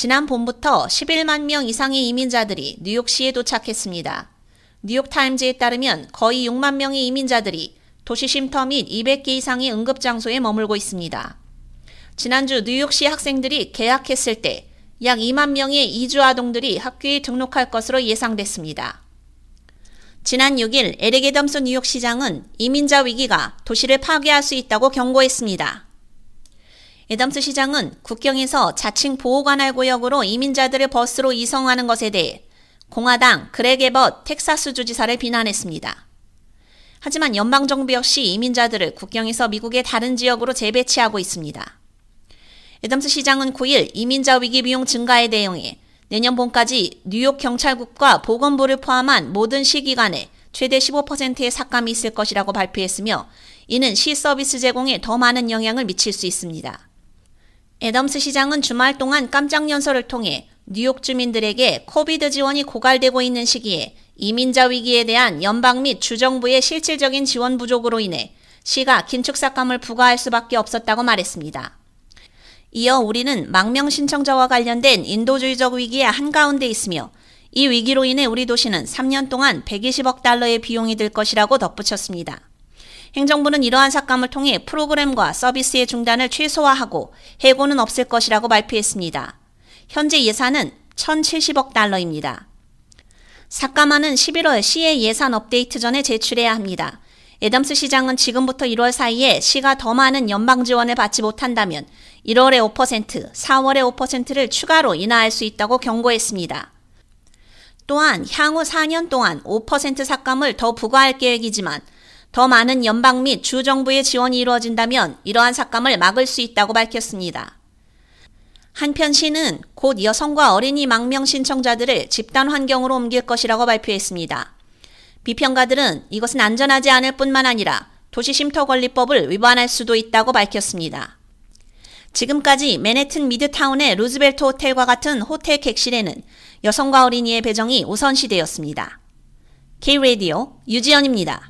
지난 봄부터 11만 명 이상의 이민자들이 뉴욕시에 도착했습니다. 뉴욕타임즈에 따르면 거의 6만 명의 이민자들이 도시 쉼터 및 200개 이상의 응급장소에 머물고 있습니다. 지난주 뉴욕시 학생들이 개학했을 때 약 2만 명의 이주 아동들이 학교에 등록할 것으로 예상됐습니다. 지난 6일 에릭 애덤스 뉴욕시장은 이민자 위기가 도시를 파괴할 수 있다고 경고했습니다. 애덤스 시장은 국경에서 자칭 보호관할 구역으로 이민자들을 버스로 이송하는 것에 대해 공화당 그렉 에벗 텍사스 주지사를 비난했습니다. 하지만 연방정부 역시 이민자들을 국경에서 미국의 다른 지역으로 재배치하고 있습니다. 애덤스 시장은 9일 이민자 위기 비용 증가에 대응해 내년 봄까지 뉴욕 경찰국과 보건부를 포함한 모든 시기관에 최대 15%의 삭감이 있을 것이라고 발표했으며 이는 시 서비스 제공에 더 많은 영향을 미칠 수 있습니다. 애덤스 시장은 주말 동안 깜짝 연설을 통해 뉴욕 주민들에게 COVID 지원이 고갈되고 있는 시기에 이민자 위기에 대한 연방 및 주정부의 실질적인 지원 부족으로 인해 시가 긴축 삭감을 부과할 수밖에 없었다고 말했습니다. 이어 우리는 망명 신청자와 관련된 인도주의적 위기의 한가운데 있으며 이 위기로 인해 우리 도시는 3년 동안 120억 달러의 비용이 들 것이라고 덧붙였습니다. 행정부는 이러한 삭감을 통해 프로그램과 서비스의 중단을 최소화하고 해고는 없을 것이라고 발표했습니다. 현재 예산은 1,070억 달러입니다. 삭감안은 11월 시의 예산 업데이트 전에 제출해야 합니다. 애덤스 시장은 지금부터 1월 사이에 시가 더 많은 연방 지원을 받지 못한다면 1월에 5%, 4월에 5%를 추가로 인하할 수 있다고 경고했습니다. 또한 향후 4년 동안 5% 삭감을 더 부과할 계획이지만 더 많은 연방 및 주정부의 지원이 이루어진다면 이러한 삭감을 막을 수 있다고 밝혔습니다. 한편 시는 곧 여성과 어린이 망명 신청자들을 집단 환경으로 옮길 것이라고 발표했습니다. 비평가들은 이것은 안전하지 않을 뿐만 아니라 도시 쉼터 권리법을 위반할 수도 있다고 밝혔습니다. 지금까지 맨해튼 미드타운의 루즈벨트 호텔과 같은 호텔 객실에는 여성과 어린이의 배정이 우선시되었습니다. K-Radio 유지연입니다.